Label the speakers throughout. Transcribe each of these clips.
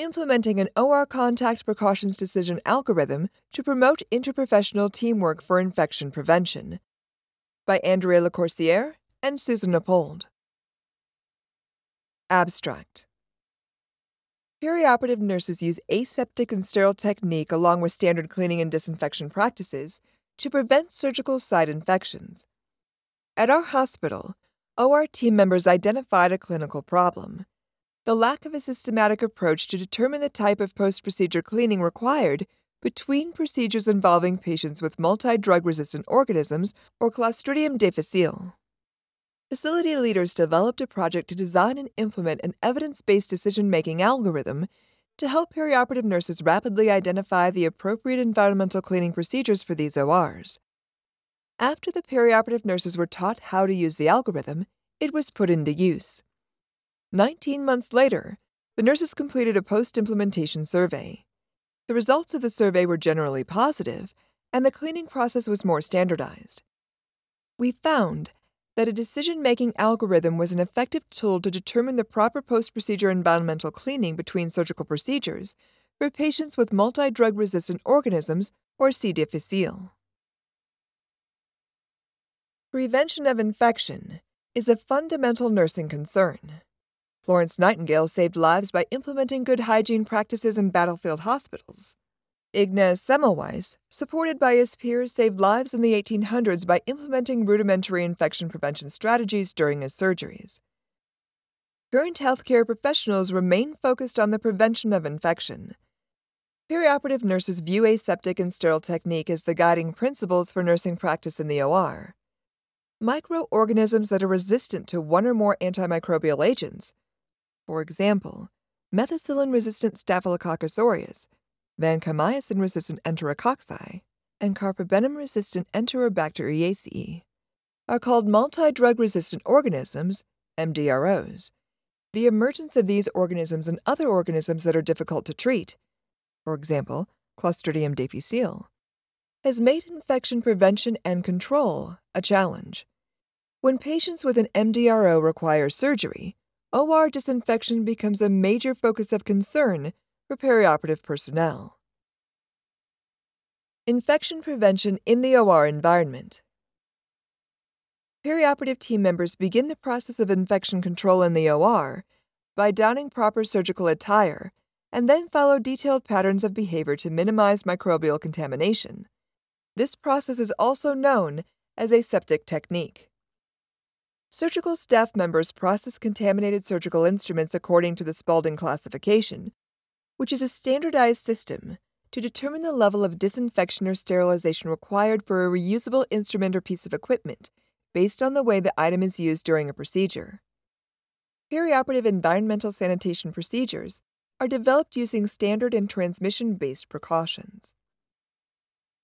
Speaker 1: implementing an OR contact precautions decision algorithm to promote interprofessional teamwork for infection prevention. By Andrea Lacourciere and Susan Appold. Abstract Perioperative nurses use aseptic and sterile technique along with standard cleaning and disinfection practices to prevent surgical site infections. At our hospital, OR team members identified a clinical problem the lack of a systematic approach to determine the type of post procedure cleaning required between procedures involving patients with multi drug resistant organisms or Clostridium difficile. Facility leaders developed a project to design and implement an evidence based decision making algorithm to help perioperative nurses rapidly identify the appropriate environmental cleaning procedures for these ORs. After the perioperative nurses were taught how to use the algorithm, it was put into use. Nineteen months later, the nurses completed a post implementation survey. The results of the survey were generally positive, and the cleaning process was more standardized. We found that a decision making algorithm was an effective tool to determine the proper post procedure environmental cleaning between surgical procedures for patients with multi drug resistant organisms or C. difficile. Prevention of infection is a fundamental nursing concern. Florence Nightingale saved lives by implementing good hygiene practices in battlefield hospitals. Ignaz Semmelweis, supported by his peers, saved lives in the 1800s by implementing rudimentary infection prevention strategies during his surgeries. Current healthcare professionals remain focused on the prevention of infection. Perioperative nurses view aseptic and sterile technique as the guiding principles for nursing practice in the OR. Microorganisms that are resistant to one or more antimicrobial agents, for example, methicillin resistant Staphylococcus aureus vancomycin resistant enterococci, and carbapenem resistant Enterobacteriaceae are called multi drug resistant organisms, MDROs. The emergence of these organisms and other organisms that are difficult to treat, for example, Clostridium difficile, has made infection prevention and control a challenge. When patients with an MDRO require surgery, OR disinfection becomes a major focus of concern for perioperative personnel. Infection prevention in the OR environment. Perioperative team members begin the process of infection control in the OR by donning proper surgical attire and then follow detailed patterns of behavior to minimize microbial contamination. This process is also known as aseptic technique. Surgical staff members process contaminated surgical instruments according to the Spalding classification, which is a standardized system to determine the level of disinfection or sterilization required for a reusable instrument or piece of equipment based on the way the item is used during a procedure. Perioperative environmental sanitation procedures are developed using standard and transmission based precautions.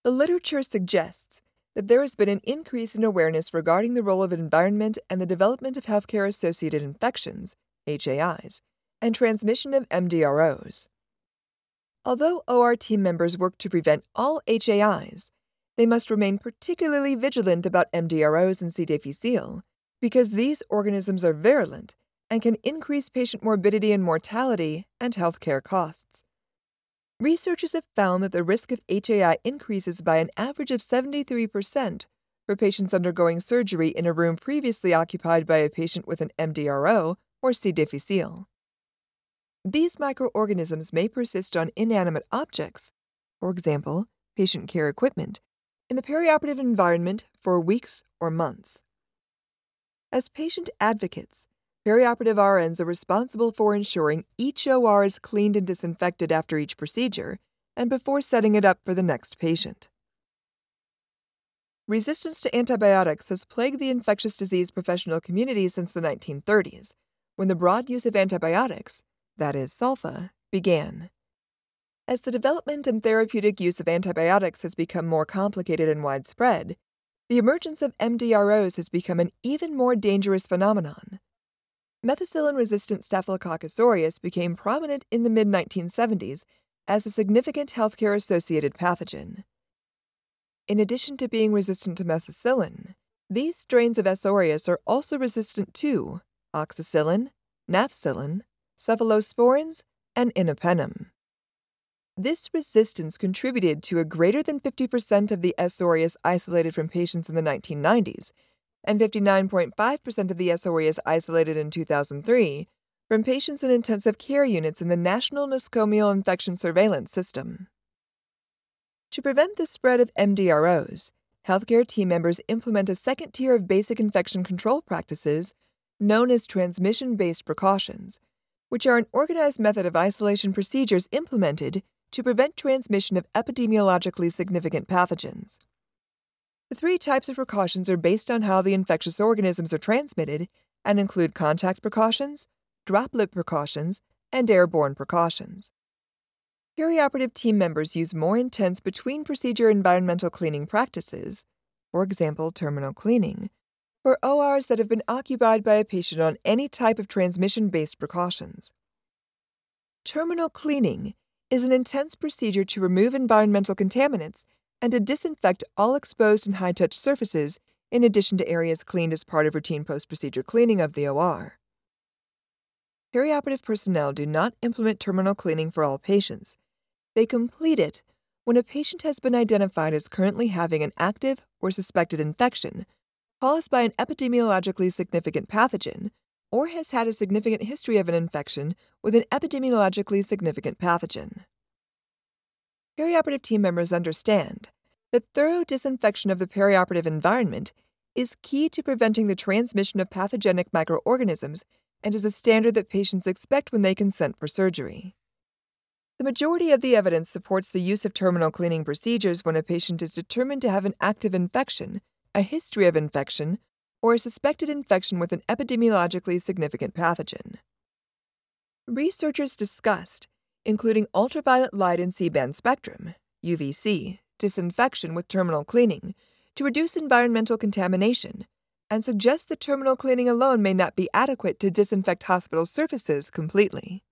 Speaker 1: The literature suggests that there has been an increase in awareness regarding the role of environment and the development of healthcare associated infections, HAIs, and transmission of MDROs. Although OR team members work to prevent all HAIs, they must remain particularly vigilant about MDROs and C. difficile because these organisms are virulent and can increase patient morbidity and mortality and healthcare costs. Researchers have found that the risk of HAI increases by an average of 73% for patients undergoing surgery in a room previously occupied by a patient with an MDRO or C. difficile. These microorganisms may persist on inanimate objects, for example, patient care equipment, in the perioperative environment for weeks or months. As patient advocates, perioperative RNs are responsible for ensuring each OR is cleaned and disinfected after each procedure and before setting it up for the next patient. Resistance to antibiotics has plagued the infectious disease professional community since the 1930s, when the broad use of antibiotics, that is, sulfa, began. As the development and therapeutic use of antibiotics has become more complicated and widespread, the emergence of MDROs has become an even more dangerous phenomenon. Methicillin resistant Staphylococcus aureus became prominent in the mid 1970s as a significant healthcare associated pathogen. In addition to being resistant to methicillin, these strains of S. aureus are also resistant to oxacillin, nafcillin, cephalosporins, and imipenem. This resistance contributed to a greater than 50% of the S. aureus isolated from patients in the 1990s and 59.5% of the S. aureus isolated in 2003 from patients in intensive care units in the National Nosocomial Infection Surveillance System. To prevent the spread of MDROs, healthcare team members implement a second tier of basic infection control practices known as transmission based precautions, which are an organized method of isolation procedures implemented to prevent transmission of epidemiologically significant pathogens. The three types of precautions are based on how the infectious organisms are transmitted and include contact precautions, droplet precautions, and airborne precautions. Perioperative team members use more intense between procedure environmental cleaning practices, for example, terminal cleaning, for ORs that have been occupied by a patient on any type of transmission based precautions. Terminal cleaning is an intense procedure to remove environmental contaminants and to disinfect all exposed and high touch surfaces, in addition to areas cleaned as part of routine post procedure cleaning of the OR. Perioperative personnel do not implement terminal cleaning for all patients. They complete it when a patient has been identified as currently having an active or suspected infection caused by an epidemiologically significant pathogen or has had a significant history of an infection with an epidemiologically significant pathogen. Perioperative team members understand that thorough disinfection of the perioperative environment is key to preventing the transmission of pathogenic microorganisms and is a standard that patients expect when they consent for surgery. The majority of the evidence supports the use of terminal cleaning procedures when a patient is determined to have an active infection, a history of infection, or a suspected infection with an epidemiologically significant pathogen. Researchers discussed, including ultraviolet light and C band spectrum, UVC, disinfection with terminal cleaning, to reduce environmental contamination, and suggest that terminal cleaning alone may not be adequate to disinfect hospital surfaces completely.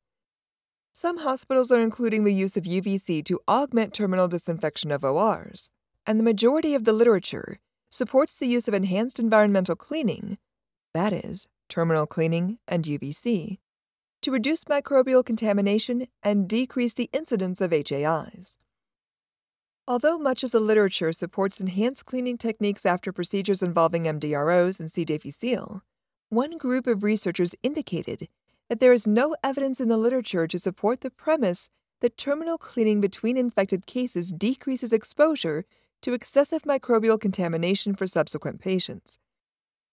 Speaker 1: Some hospitals are including the use of UVC to augment terminal disinfection of ORs, and the majority of the literature supports the use of enhanced environmental cleaning, that is, terminal cleaning and UVC, to reduce microbial contamination and decrease the incidence of HAIs. Although much of the literature supports enhanced cleaning techniques after procedures involving MDROs and C. difficile, one group of researchers indicated that there is no evidence in the literature to support the premise that terminal cleaning between infected cases decreases exposure to excessive microbial contamination for subsequent patients.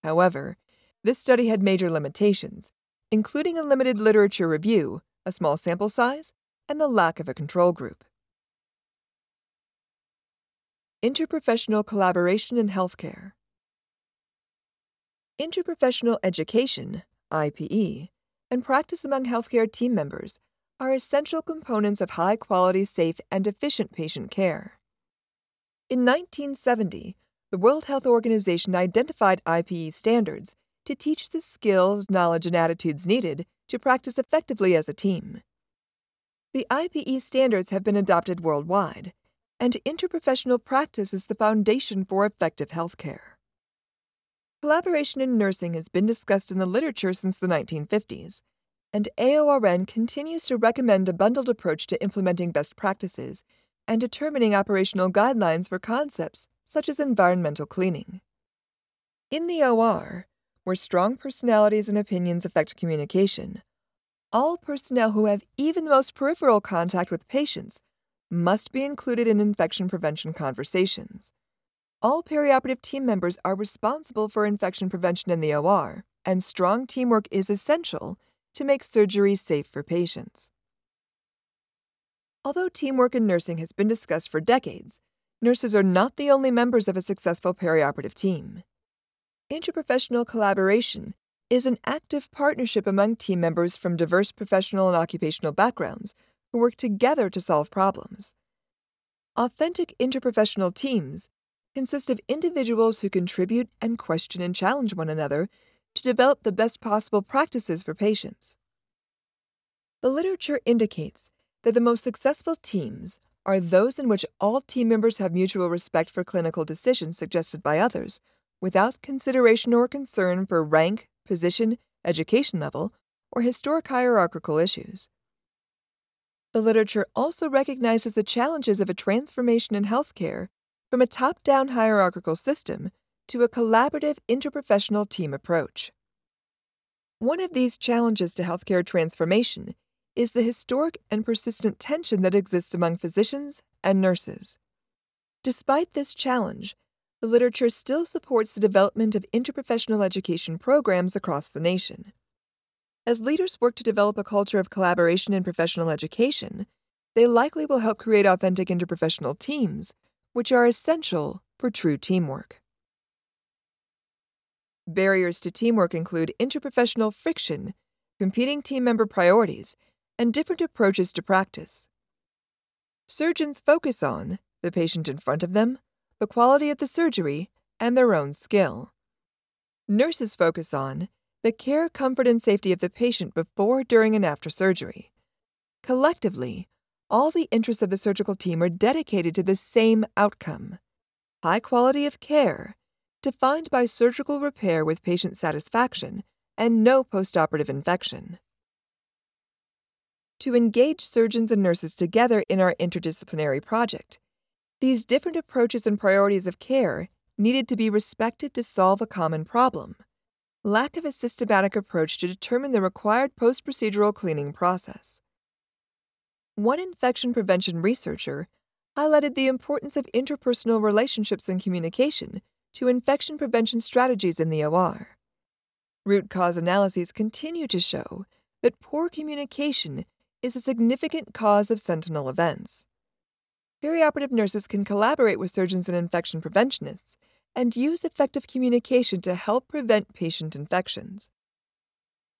Speaker 1: However, this study had major limitations, including a limited literature review, a small sample size, and the lack of a control group. Interprofessional collaboration in healthcare. Interprofessional education, IPE, and practice among healthcare team members are essential components of high quality, safe, and efficient patient care. In 1970, the World Health Organization identified IPE standards to teach the skills, knowledge, and attitudes needed to practice effectively as a team. The IPE standards have been adopted worldwide, and interprofessional practice is the foundation for effective healthcare. Collaboration in nursing has been discussed in the literature since the 1950s, and AORN continues to recommend a bundled approach to implementing best practices and determining operational guidelines for concepts such as environmental cleaning. In the OR, where strong personalities and opinions affect communication, all personnel who have even the most peripheral contact with patients must be included in infection prevention conversations. All perioperative team members are responsible for infection prevention in the OR, and strong teamwork is essential to make surgery safe for patients. Although teamwork in nursing has been discussed for decades, nurses are not the only members of a successful perioperative team. Interprofessional collaboration is an active partnership among team members from diverse professional and occupational backgrounds who work together to solve problems. Authentic interprofessional teams consist of individuals who contribute and question and challenge one another to develop the best possible practices for patients. The literature indicates that the most successful teams are those in which all team members have mutual respect for clinical decisions suggested by others, without consideration or concern for rank, position, education level, or historic hierarchical issues. The literature also recognizes the challenges of a transformation in healthcare from a top down hierarchical system to a collaborative interprofessional team approach. One of these challenges to healthcare transformation is the historic and persistent tension that exists among physicians and nurses. Despite this challenge, the literature still supports the development of interprofessional education programs across the nation. As leaders work to develop a culture of collaboration in professional education, they likely will help create authentic interprofessional teams, which are essential for true teamwork. Barriers to teamwork include interprofessional friction, competing team member priorities, and different approaches to practice. Surgeons focus on the patient in front of them, the quality of the surgery, and their own skill. Nurses focus on the care, comfort, and safety of the patient before, during, and after surgery. Collectively, all the interests of the surgical team are dedicated to the same outcome high quality of care, defined by surgical repair with patient satisfaction and no postoperative infection. To engage surgeons and nurses together in our interdisciplinary project, these different approaches and priorities of care needed to be respected to solve a common problem lack of a systematic approach to determine the required post procedural cleaning process. One infection prevention researcher highlighted the importance of interpersonal relationships and communication to infection prevention strategies in the OR. Root cause analyses continue to show that poor communication is a significant cause of sentinel events. Perioperative nurses can collaborate with surgeons and infection preventionists and use effective communication to help prevent patient infections.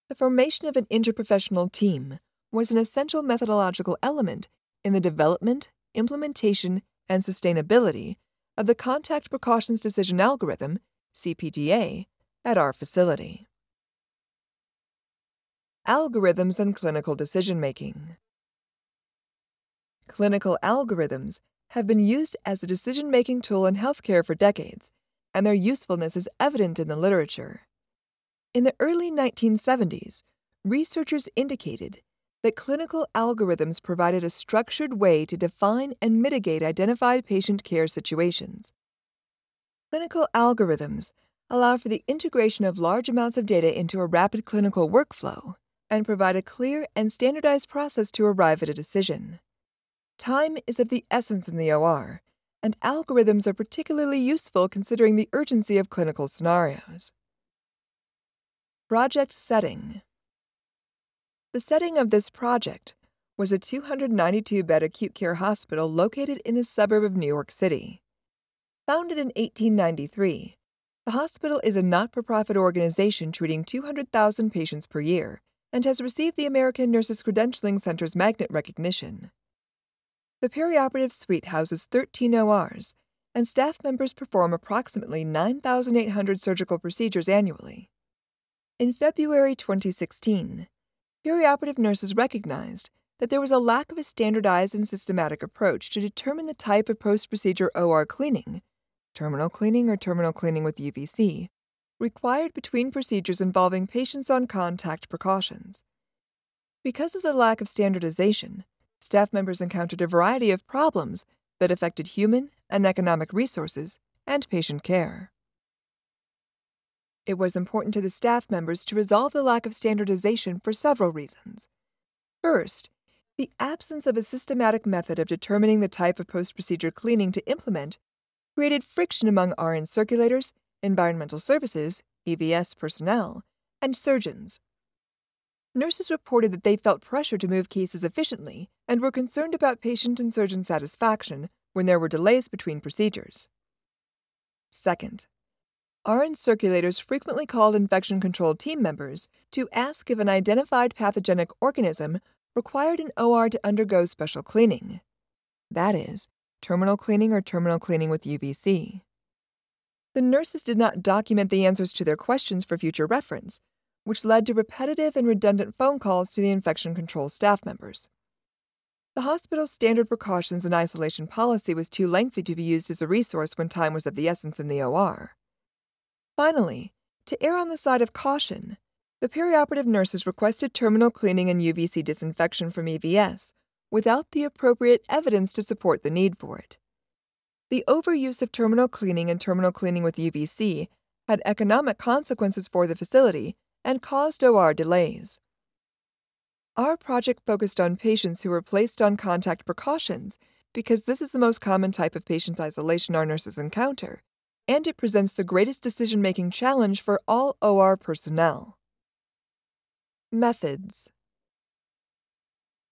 Speaker 1: The formation of an interprofessional team was an essential methodological element in the development, implementation, and sustainability of the Contact Precautions Decision Algorithm, CPDA, at our facility. Algorithms and Clinical Decision Making Clinical algorithms have been used as a decision making tool in healthcare for decades and their usefulness is evident in the literature. In the early 1970s, researchers indicated that clinical algorithms provided a structured way to define and mitigate identified patient care situations. Clinical algorithms allow for the integration of large amounts of data into a rapid clinical workflow and provide a clear and standardized process to arrive at a decision. Time is of the essence in the OR, and algorithms are particularly useful considering the urgency of clinical scenarios. Project Setting The setting of this project was a 292 bed acute care hospital located in a suburb of New York City. Founded in 1893, the hospital is a not for profit organization treating 200,000 patients per year and has received the American Nurses Credentialing Center's magnet recognition. The perioperative suite houses 13 ORs, and staff members perform approximately 9,800 surgical procedures annually. In February 2016, perioperative nurses recognized that there was a lack of a standardized and systematic approach to determine the type of post procedure OR cleaning, terminal cleaning or terminal cleaning with UVC, required between procedures involving patients on contact precautions. Because of the lack of standardization, staff members encountered a variety of problems that affected human and economic resources and patient care. It was important to the staff members to resolve the lack of standardization for several reasons. First, the absence of a systematic method of determining the type of post procedure cleaning to implement created friction among RN circulators, environmental services, EVS personnel, and surgeons. Nurses reported that they felt pressure to move cases efficiently and were concerned about patient and surgeon satisfaction when there were delays between procedures. Second, RN circulators frequently called infection control team members to ask if an identified pathogenic organism required an OR to undergo special cleaning. That is, terminal cleaning or terminal cleaning with UVC. The nurses did not document the answers to their questions for future reference, which led to repetitive and redundant phone calls to the infection control staff members. The hospital's standard precautions and isolation policy was too lengthy to be used as a resource when time was of the essence in the OR. Finally, to err on the side of caution, the perioperative nurses requested terminal cleaning and UVC disinfection from EVS without the appropriate evidence to support the need for it. The overuse of terminal cleaning and terminal cleaning with UVC had economic consequences for the facility and caused OR delays. Our project focused on patients who were placed on contact precautions because this is the most common type of patient isolation our nurses encounter, and it presents the greatest decision making challenge for all OR personnel. Methods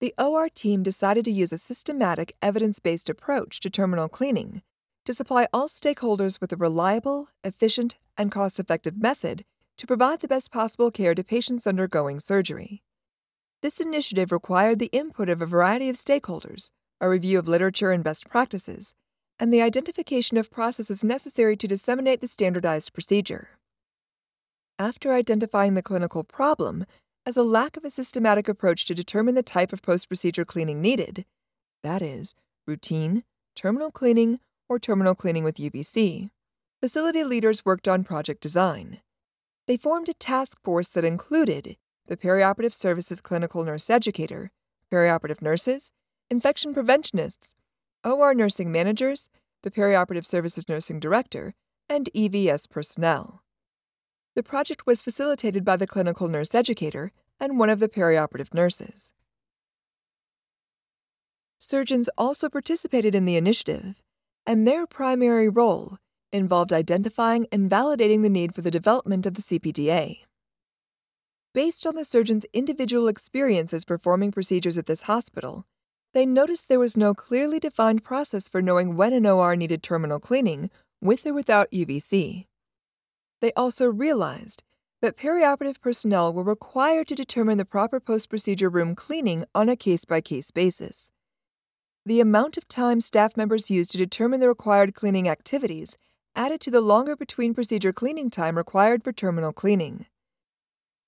Speaker 1: The OR team decided to use a systematic, evidence based approach to terminal cleaning to supply all stakeholders with a reliable, efficient, and cost effective method to provide the best possible care to patients undergoing surgery. This initiative required the input of a variety of stakeholders, a review of literature and best practices, and the identification of processes necessary to disseminate the standardized procedure. After identifying the clinical problem as a lack of a systematic approach to determine the type of post procedure cleaning needed, that is, routine, terminal cleaning, or terminal cleaning with UVC, facility leaders worked on project design. They formed a task force that included the perioperative services clinical nurse educator, perioperative nurses, infection preventionists, OR nursing managers, the perioperative services nursing director, and EVS personnel. The project was facilitated by the clinical nurse educator and one of the perioperative nurses. Surgeons also participated in the initiative, and their primary role involved identifying and validating the need for the development of the CPDA. Based on the surgeon's individual experiences performing procedures at this hospital, they noticed there was no clearly defined process for knowing when an OR needed terminal cleaning, with or without UVC. They also realized that perioperative personnel were required to determine the proper post procedure room cleaning on a case by case basis. The amount of time staff members used to determine the required cleaning activities added to the longer between procedure cleaning time required for terminal cleaning.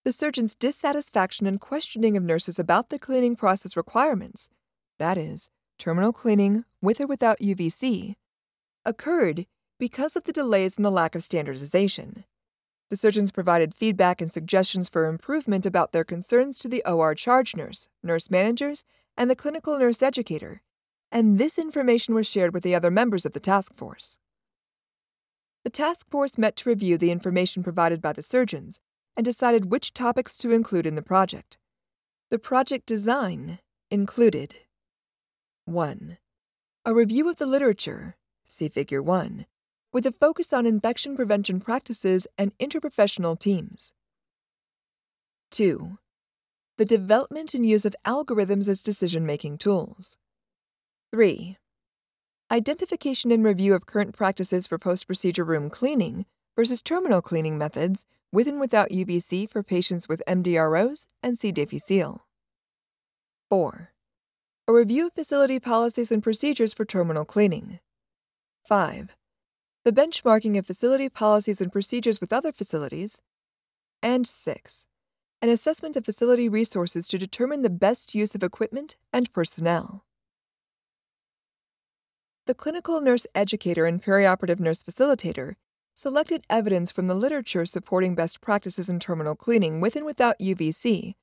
Speaker 1: The surgeon's dissatisfaction and questioning of nurses about the cleaning process requirements that is, terminal cleaning with or without UVC, occurred because of the delays and the lack of standardization. The surgeons provided feedback and suggestions for improvement about their concerns to the OR charge nurse, nurse managers, and the clinical nurse educator, and this information was shared with the other members of the task force. The task force met to review the information provided by the surgeons and decided which topics to include in the project. The project design included 1. A review of the literature, see Figure 1, with a focus on infection prevention practices and interprofessional teams. 2. The development and use of algorithms as decision making tools. 3. Identification and review of current practices for post procedure room cleaning versus terminal cleaning methods with and without UVC for patients with MDROs and C. difficile. 4 a review of facility policies and procedures for terminal cleaning. 5. The benchmarking of facility policies and procedures with other facilities. And 6. An assessment of facility resources to determine the best use of equipment and personnel. The clinical nurse educator and perioperative nurse facilitator selected evidence from the literature supporting best practices in terminal cleaning with and without UVC,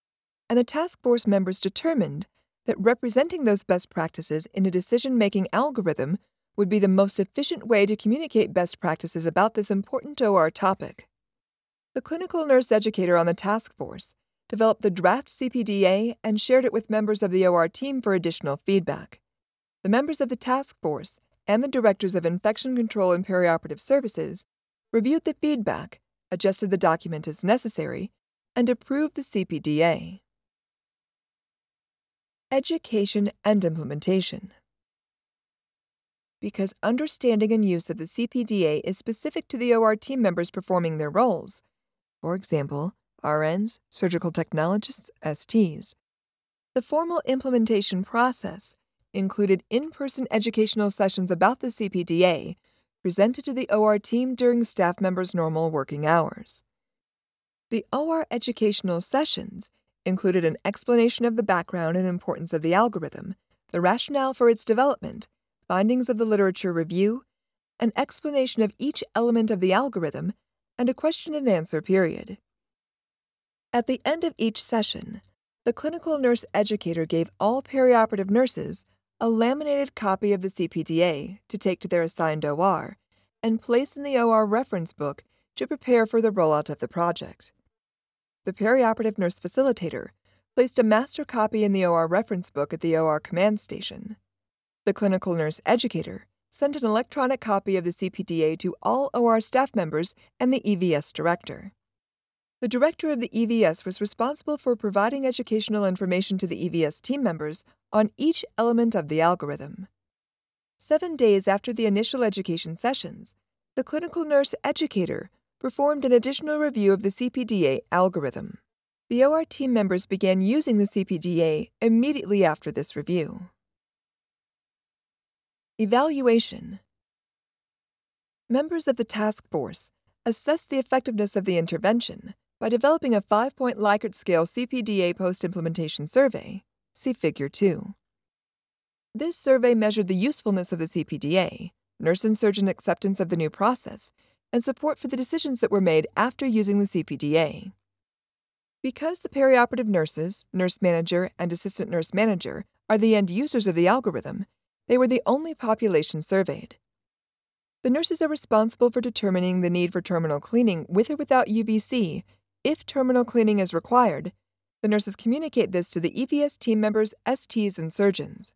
Speaker 1: and the task force members determined that representing those best practices in a decision making algorithm would be the most efficient way to communicate best practices about this important OR topic. The clinical nurse educator on the task force developed the draft CPDA and shared it with members of the OR team for additional feedback. The members of the task force and the directors of infection control and perioperative services reviewed the feedback, adjusted the document as necessary, and approved the CPDA. Education and implementation. Because understanding and use of the CPDA is specific to the OR team members performing their roles, for example, RNs, surgical technologists, STs, the formal implementation process included in person educational sessions about the CPDA presented to the OR team during staff members' normal working hours. The OR educational sessions included an explanation of the background and importance of the algorithm, the rationale for its development, findings of the literature review, an explanation of each element of the algorithm, and a question and answer period. At the end of each session, the clinical nurse educator gave all perioperative nurses a laminated copy of the CPDA to take to their assigned OR and place in the OR reference book to prepare for the rollout of the project. The perioperative nurse facilitator placed a master copy in the OR reference book at the OR command station. The clinical nurse educator sent an electronic copy of the CPDA to all OR staff members and the EVS director. The director of the EVS was responsible for providing educational information to the EVS team members on each element of the algorithm. Seven days after the initial education sessions, the clinical nurse educator performed an additional review of the CPDA algorithm. The OR team members began using the CPDA immediately after this review. Evaluation Members of the task force assessed the effectiveness of the intervention by developing a five point Likert scale CPDA post implementation survey. See Figure 2. This survey measured the usefulness of the CPDA, nurse and surgeon acceptance of the new process, and support for the decisions that were made after using the CPDA. Because the perioperative nurses, nurse manager, and assistant nurse manager are the end users of the algorithm, they were the only population surveyed. The nurses are responsible for determining the need for terminal cleaning with or without UVC. If terminal cleaning is required, the nurses communicate this to the EVS team members, STs, and surgeons.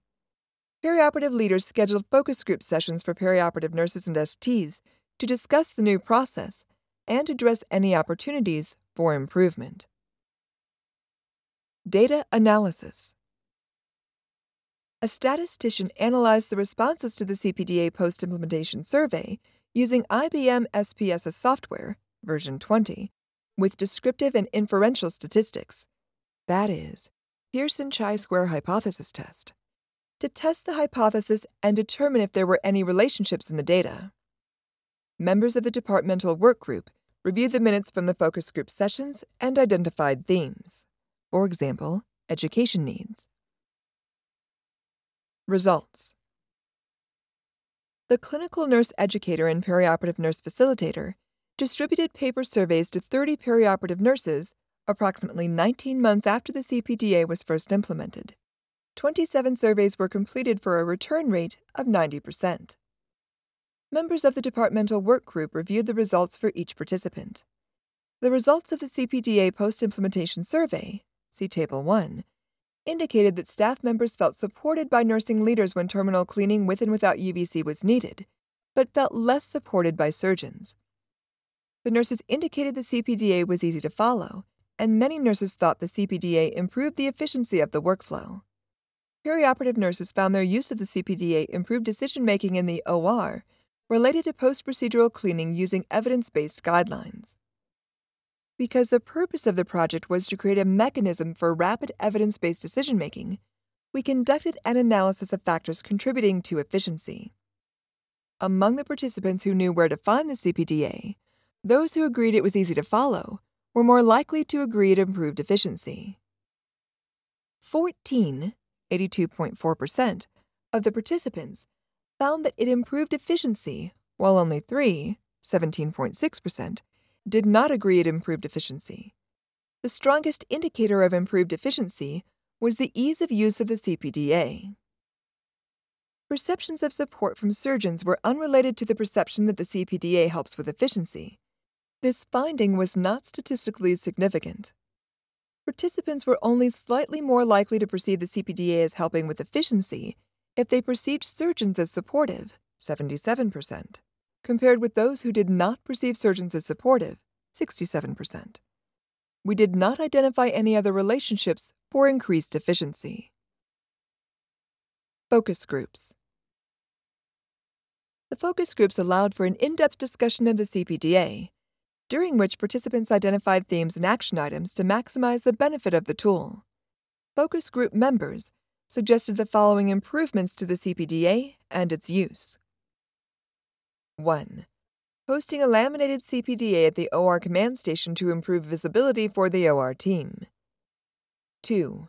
Speaker 1: Perioperative leaders scheduled focus group sessions for perioperative nurses and STs to discuss the new process and address any opportunities for improvement. Data analysis a statistician analyzed the responses to the CPDA post implementation survey using IBM SPSS software, version 20, with descriptive and inferential statistics. That is, Pearson chi square hypothesis test, to test the hypothesis and determine if there were any relationships in the data. Members of the departmental work group reviewed the minutes from the focus group sessions and identified themes. For example, education needs. Results The clinical nurse educator and perioperative nurse facilitator distributed paper surveys to 30 perioperative nurses approximately 19 months after the CPDA was first implemented. 27 surveys were completed for a return rate of 90%. Members of the departmental work group reviewed the results for each participant. The results of the CPDA post implementation survey, see Table 1, indicated that staff members felt supported by nursing leaders when terminal cleaning with and without UVC was needed, but felt less supported by surgeons. The nurses indicated the CPDA was easy to follow, and many nurses thought the CPDA improved the efficiency of the workflow. Perioperative nurses found their use of the CPDA improved decision making in the OR related to post procedural cleaning using evidence based guidelines because the purpose of the project was to create a mechanism for rapid evidence based decision making, we conducted an analysis of factors contributing to efficiency. Among the participants who knew where to find the CPDA, those who agreed it was easy to follow were more likely to agree it improved efficiency. 14, 82.4%, of the participants found that it improved efficiency, while only 3, 17.6%, did not agree it improved efficiency. The strongest indicator of improved efficiency was the ease of use of the CPDA. Perceptions of support from surgeons were unrelated to the perception that the CPDA helps with efficiency. This finding was not statistically significant. Participants were only slightly more likely to perceive the CPDA as helping with efficiency if they perceived surgeons as supportive, 77% compared with those who did not perceive surgeons as supportive, 67%. We did not identify any other relationships for increased efficiency. Focus groups. The focus groups allowed for an in depth discussion of the CPDA, during which participants identified themes and action items to maximize the benefit of the tool. Focus group members suggested the following improvements to the CPDA and its use. 1. Posting a laminated CPDA at the OR command station to improve visibility for the OR team. 2.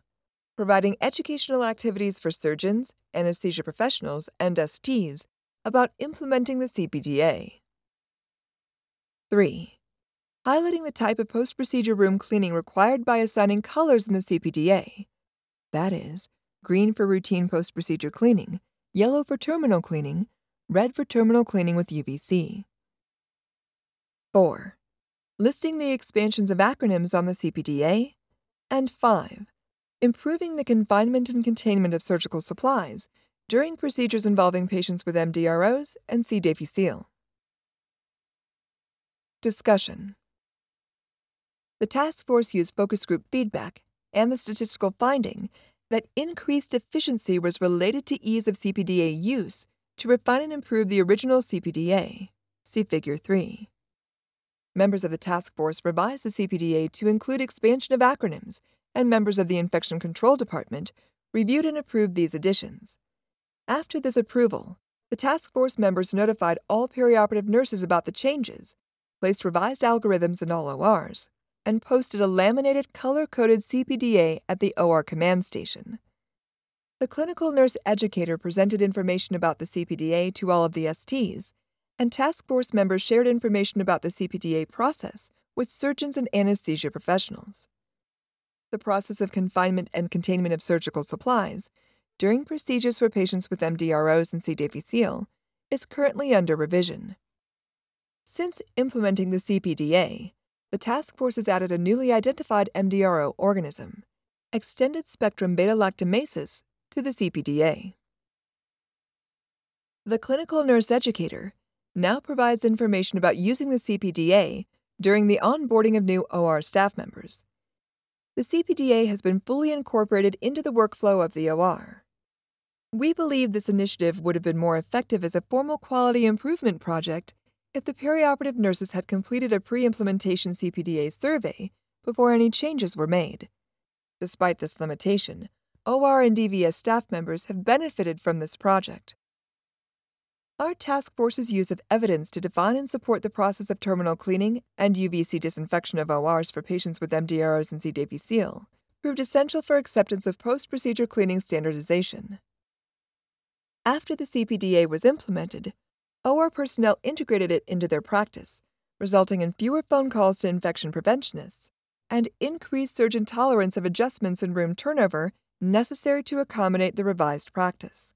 Speaker 1: Providing educational activities for surgeons, anesthesia professionals, and STs about implementing the CPDA. 3. Highlighting the type of post procedure room cleaning required by assigning colors in the CPDA. That is, green for routine post procedure cleaning, yellow for terminal cleaning, red for terminal cleaning with UVC. 4. Listing the expansions of acronyms on the CPDA. And 5. Improving the confinement and containment of surgical supplies during procedures involving patients with MDROs and C. difficile. Discussion The task force used focus group feedback and the statistical finding that increased efficiency was related to ease of CPDA use to refine and improve the original CPDA. See Figure 3. Members of the task force revised the CPDA to include expansion of acronyms, and members of the Infection Control Department reviewed and approved these additions. After this approval, the task force members notified all perioperative nurses about the changes, placed revised algorithms in all ORs, and posted a laminated color coded CPDA at the OR command station. The clinical nurse educator presented information about the CPDA to all of the STs, and task force members shared information about the CPDA process with surgeons and anesthesia professionals. The process of confinement and containment of surgical supplies during procedures for patients with MDROs and C. difficile is currently under revision. Since implementing the CPDA, the task force has added a newly identified MDRO organism, extended spectrum beta lactamases, to the CPDA. The clinical nurse educator now provides information about using the CPDA during the onboarding of new OR staff members. The CPDA has been fully incorporated into the workflow of the OR. We believe this initiative would have been more effective as a formal quality improvement project if the perioperative nurses had completed a pre implementation CPDA survey before any changes were made. Despite this limitation, OR and EVS staff members have benefited from this project. Our task force's use of evidence to define and support the process of terminal cleaning and UVC disinfection of ORs for patients with MDRs and C. difficile proved essential for acceptance of post procedure cleaning standardization. After the CPDA was implemented, OR personnel integrated it into their practice, resulting in fewer phone calls to infection preventionists and increased surgeon tolerance of adjustments in room turnover necessary to accommodate the revised practice.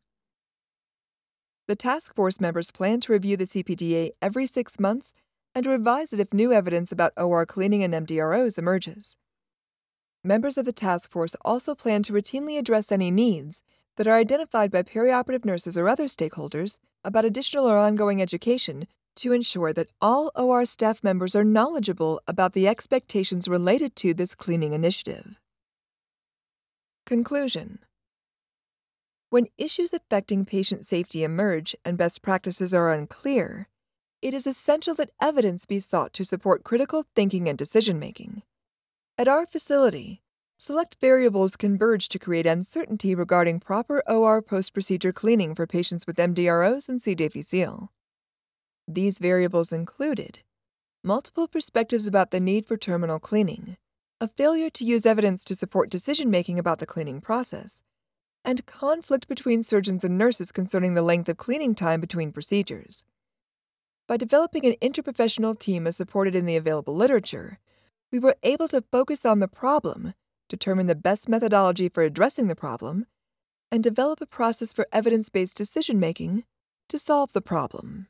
Speaker 1: The task force members plan to review the CPDA every six months and revise it if new evidence about OR cleaning and MDROs emerges. Members of the task force also plan to routinely address any needs that are identified by perioperative nurses or other stakeholders about additional or ongoing education to ensure that all OR staff members are knowledgeable about the expectations related to this cleaning initiative. Conclusion When issues affecting patient safety emerge and best practices are unclear, it is essential that evidence be sought to support critical thinking and decision making. At our facility, select variables converge to create uncertainty regarding proper OR post procedure cleaning for patients with MDROs and C. difficile. These variables included multiple perspectives about the need for terminal cleaning, a failure to use evidence to support decision making about the cleaning process, and conflict between surgeons and nurses concerning the length of cleaning time between procedures. By developing an interprofessional team as supported in the available literature, we were able to focus on the problem, determine the best methodology for addressing the problem, and develop a process for evidence based decision making to solve the problem.